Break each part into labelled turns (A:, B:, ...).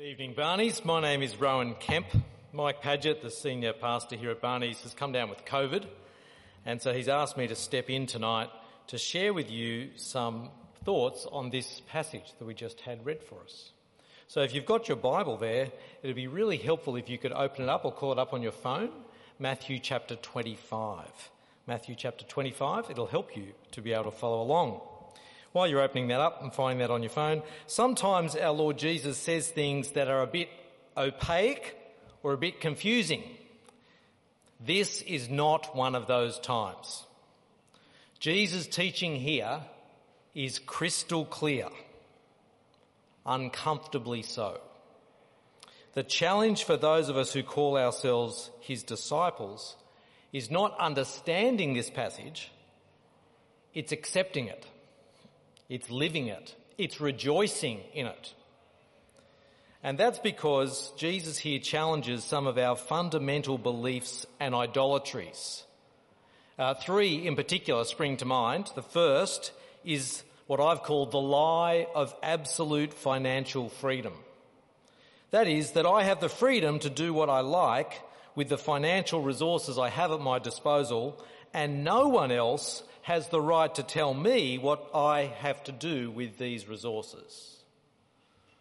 A: Good evening, Barneys. My name is Rowan Kemp. Mike Paget, the senior pastor here at Barneys, has come down with COVID, and so he's asked me to step in tonight to share with you some thoughts on this passage that we just had read for us. So if you've got your Bible there, it'd be really helpful if you could open it up or call it up on your phone, Matthew chapter 25. Matthew chapter 25, it'll help you to be able to follow along. While you're opening that up and finding that on your phone, sometimes our Lord Jesus says things that are a bit opaque or a bit confusing. This is not one of those times. Jesus' teaching here is crystal clear, uncomfortably so. The challenge for those of us who call ourselves his disciples is not understanding this passage, it's accepting it. It's living it. It's rejoicing in it. And that's because Jesus here challenges some of our fundamental beliefs and idolatries. Uh, three in particular spring to mind. The first is what I've called the lie of absolute financial freedom. That is, that I have the freedom to do what I like with the financial resources I have at my disposal and no one else has the right to tell me what I have to do with these resources.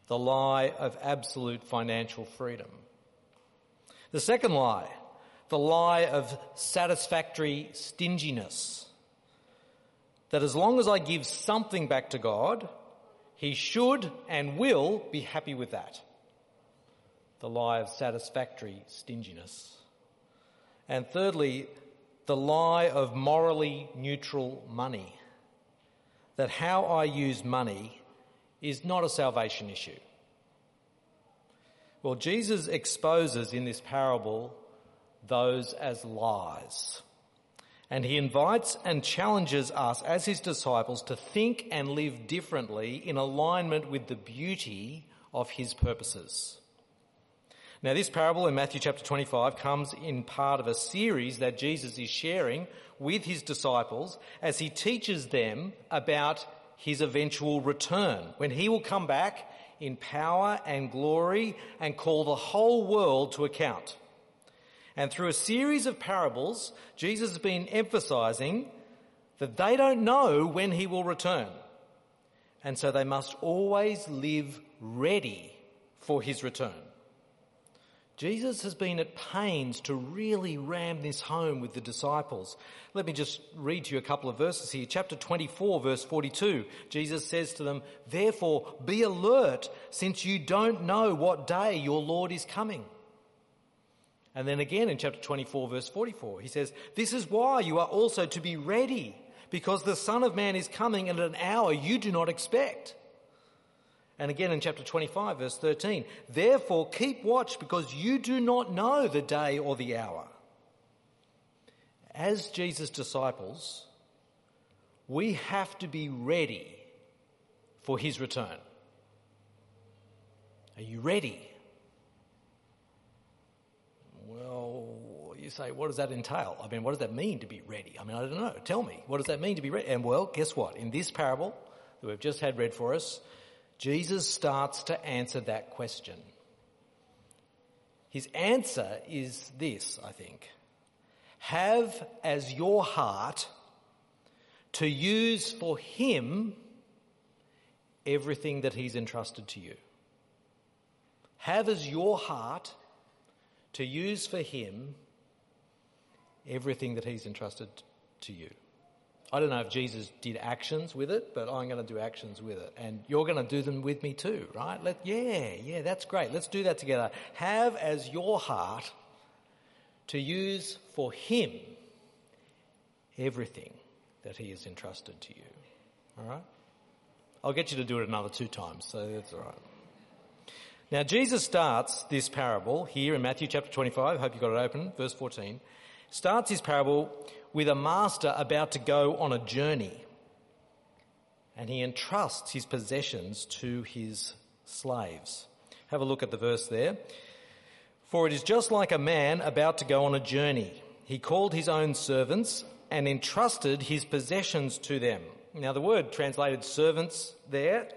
A: The lie of absolute financial freedom. The second lie, the lie of satisfactory stinginess. That as long as I give something back to God, He should and will be happy with that. The lie of satisfactory stinginess. And thirdly, the lie of morally neutral money. That how I use money is not a salvation issue. Well, Jesus exposes in this parable those as lies. And he invites and challenges us as his disciples to think and live differently in alignment with the beauty of his purposes. Now, this parable in Matthew chapter 25 comes in part of a series that Jesus is sharing with his disciples as he teaches them about his eventual return, when he will come back in power and glory and call the whole world to account. And through a series of parables, Jesus has been emphasizing that they don't know when he will return. And so they must always live ready for his return. Jesus has been at pains to really ram this home with the disciples. Let me just read to you a couple of verses here. Chapter 24 verse 42. Jesus says to them, therefore be alert since you don't know what day your Lord is coming. And then again in chapter 24 verse 44, he says, this is why you are also to be ready because the son of man is coming at an hour you do not expect. And again in chapter 25 verse 13, therefore keep watch because you do not know the day or the hour. As Jesus' disciples, we have to be ready for his return. Are you ready? Well, you say, what does that entail? I mean, what does that mean to be ready? I mean, I don't know. Tell me, what does that mean to be ready? And well, guess what? In this parable that we've just had read for us, Jesus starts to answer that question. His answer is this, I think. Have as your heart to use for Him everything that He's entrusted to you. Have as your heart to use for Him everything that He's entrusted to you. I don't know if Jesus did actions with it, but I'm going to do actions with it. And you're going to do them with me too, right? Let, yeah, yeah, that's great. Let's do that together. Have as your heart to use for Him everything that He has entrusted to you. All right? I'll get you to do it another two times, so that's all right. Now, Jesus starts this parable here in Matthew chapter 25. I hope you got it open, verse 14. Starts his parable with a master about to go on a journey. And he entrusts his possessions to his slaves. Have a look at the verse there. For it is just like a man about to go on a journey. He called his own servants and entrusted his possessions to them. Now the word translated servants there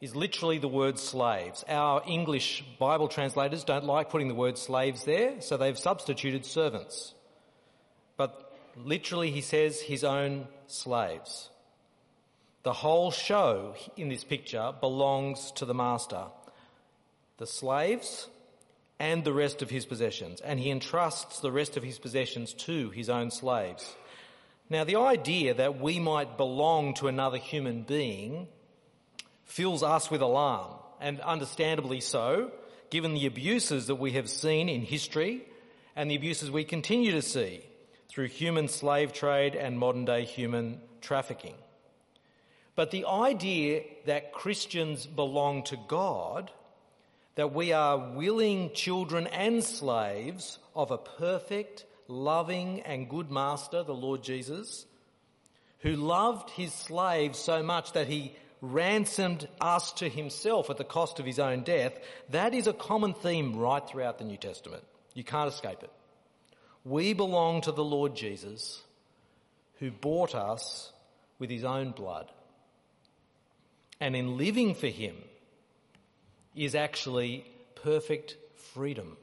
A: is literally the word slaves. Our English Bible translators don't like putting the word slaves there, so they've substituted servants. Literally he says his own slaves. The whole show in this picture belongs to the master. The slaves and the rest of his possessions, and he entrusts the rest of his possessions to his own slaves. Now the idea that we might belong to another human being fills us with alarm, and understandably so, given the abuses that we have seen in history and the abuses we continue to see through human slave trade and modern day human trafficking. But the idea that Christians belong to God, that we are willing children and slaves of a perfect, loving and good master, the Lord Jesus, who loved his slaves so much that he ransomed us to himself at the cost of his own death, that is a common theme right throughout the New Testament. You can't escape it. We belong to the Lord Jesus who bought us with his own blood. And in living for him is actually perfect freedom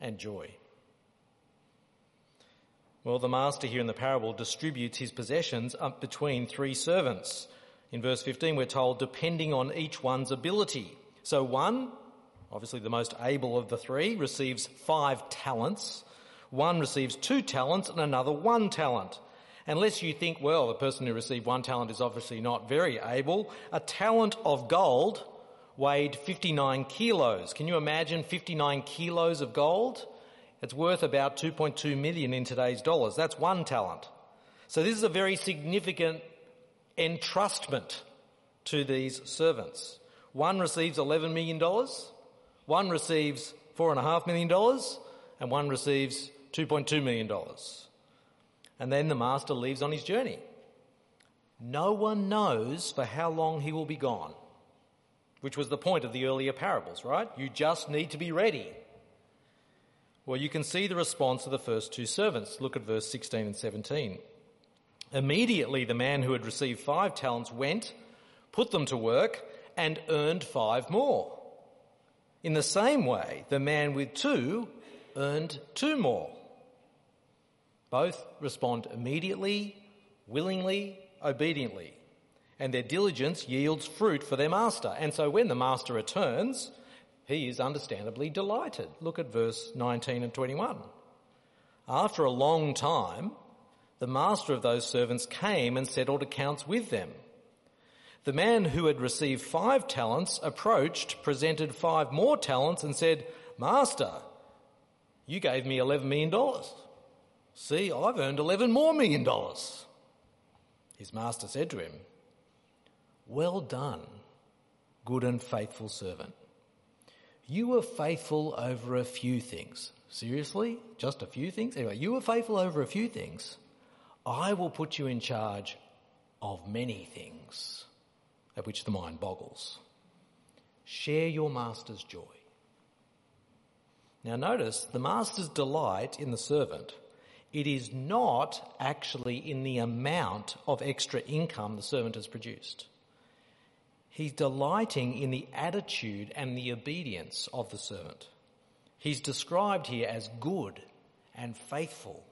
A: and joy. Well, the master here in the parable distributes his possessions up between three servants. In verse 15, we're told, depending on each one's ability. So one, obviously the most able of the three, receives five talents. One receives two talents and another one talent. Unless you think, well, the person who received one talent is obviously not very able, a talent of gold weighed 59 kilos. Can you imagine 59 kilos of gold? It's worth about 2.2 million in today's dollars. That's one talent. So this is a very significant entrustment to these servants. One receives $11 million, one One receives $4.5 million, and one receives $2.2 million. And then the master leaves on his journey. No one knows for how long he will be gone, which was the point of the earlier parables, right? You just need to be ready. Well, you can see the response of the first two servants. Look at verse 16 and 17. Immediately, the man who had received five talents went, put them to work, and earned five more. In the same way, the man with two earned two more. Both respond immediately, willingly, obediently, and their diligence yields fruit for their master. And so when the master returns, he is understandably delighted. Look at verse 19 and 21. After a long time, the master of those servants came and settled accounts with them. The man who had received five talents approached, presented five more talents and said, Master, you gave me $11 million. See, I've earned 11 more million dollars. His master said to him, Well done, good and faithful servant. You were faithful over a few things. Seriously? Just a few things? Anyway, you were faithful over a few things. I will put you in charge of many things, at which the mind boggles. Share your master's joy. Now notice the master's delight in the servant. It is not actually in the amount of extra income the servant has produced. He's delighting in the attitude and the obedience of the servant. He's described here as good and faithful.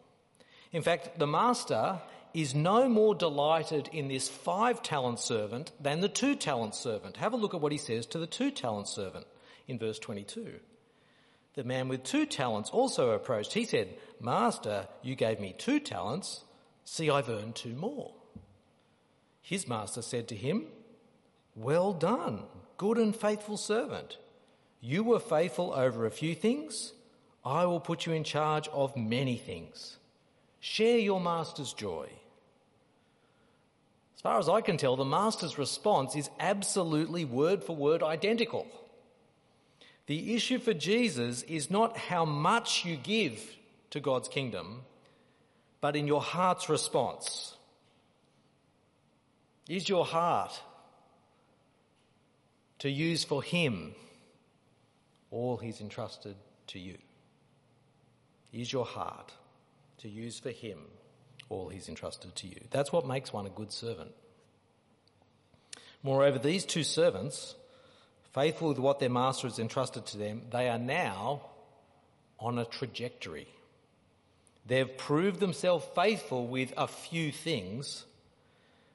A: In fact, the master is no more delighted in this five talent servant than the two talent servant. Have a look at what he says to the two talent servant in verse 22. The man with two talents also approached. He said, Master, you gave me two talents. See, I've earned two more. His master said to him, Well done, good and faithful servant. You were faithful over a few things. I will put you in charge of many things. Share your master's joy. As far as I can tell, the master's response is absolutely word for word identical. The issue for Jesus is not how much you give to God's kingdom, but in your heart's response. Is your heart to use for Him all He's entrusted to you? Is your heart to use for him all he's entrusted to you. That's what makes one a good servant. Moreover, these two servants faithful with what their master has entrusted to them, they are now on a trajectory. They've proved themselves faithful with a few things.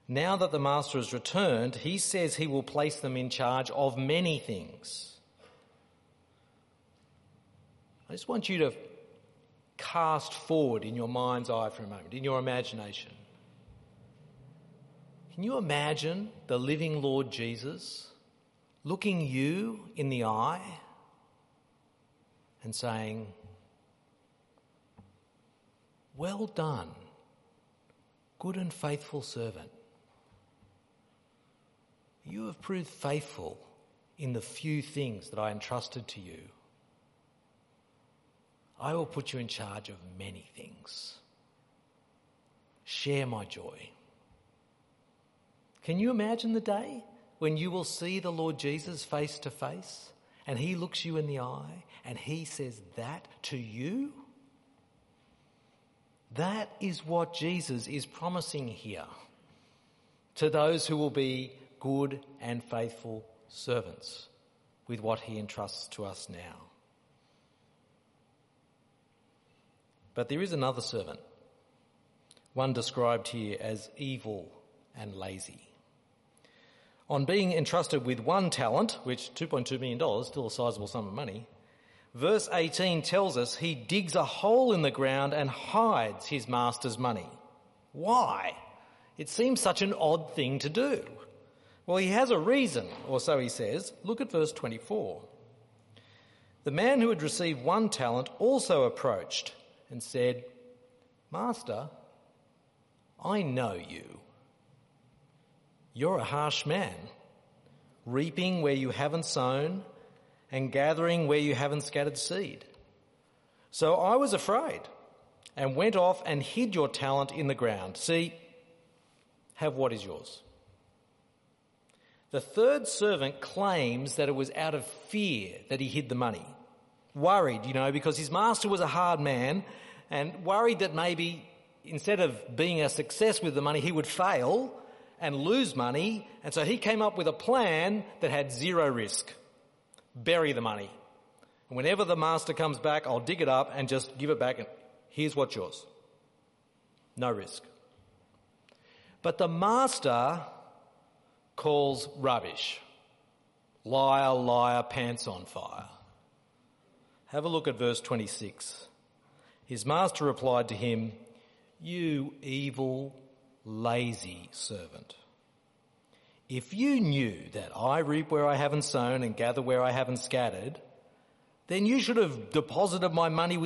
A: Now that the master has returned, he says he will place them in charge of many things. I just want you to cast forward in your mind's eye for a moment, in your imagination. Can you imagine the living Lord Jesus looking you in the eye and saying, Well done, good and faithful servant. You have proved faithful in the few things that I entrusted to you. I will put you in charge of many things. Share my joy. Can you imagine the day when you will see the Lord Jesus face to face and he looks you in the eye and he says that to you? That is what Jesus is promising here to those who will be good and faithful servants with what he entrusts to us now. But there is another servant, one described here as evil and lazy. On being entrusted with one talent, which $2.2 million, still a sizable sum of money, verse 18 tells us he digs a hole in the ground and hides his master's money. Why? It seems such an odd thing to do. Well, he has a reason, or so he says. Look at verse 24. The man who had received one talent also approached and said, Master, I know you. You're a harsh man, reaping where you haven't sown and gathering where you haven't scattered seed. So I was afraid and went off and hid your talent in the ground. See, have what is yours. The third servant claims that it was out of fear that he hid the money worried, you know, because his master was a hard man and worried that maybe instead of being a success with the money, he would fail and lose money. And so he came up with a plan that had zero risk. Bury the money. And whenever the master comes back, I'll dig it up and just give it back and here's what's yours. No risk. But the master calls rubbish. Liar, liar, pants on fire. Have a look at verse 26. His master replied to him, You evil, lazy servant. If you knew that I reap where I haven't sown and gather where I haven't scattered, then you should have deposited my money with